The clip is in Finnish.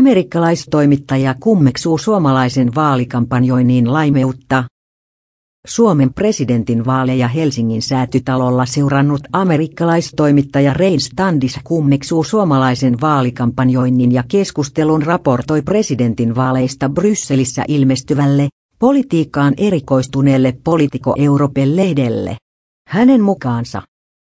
Amerikkalaistoimittaja kummeksuu suomalaisen vaalikampanjoinnin laimeutta. Suomen presidentin vaaleja Helsingin säätytalolla seurannut amerikkalaistoimittaja Rein Standis kummeksuu suomalaisen vaalikampanjoinnin ja keskustelun raportoi presidentin vaaleista Brysselissä ilmestyvälle, politiikkaan erikoistuneelle politiko Euroopan lehdelle. Hänen mukaansa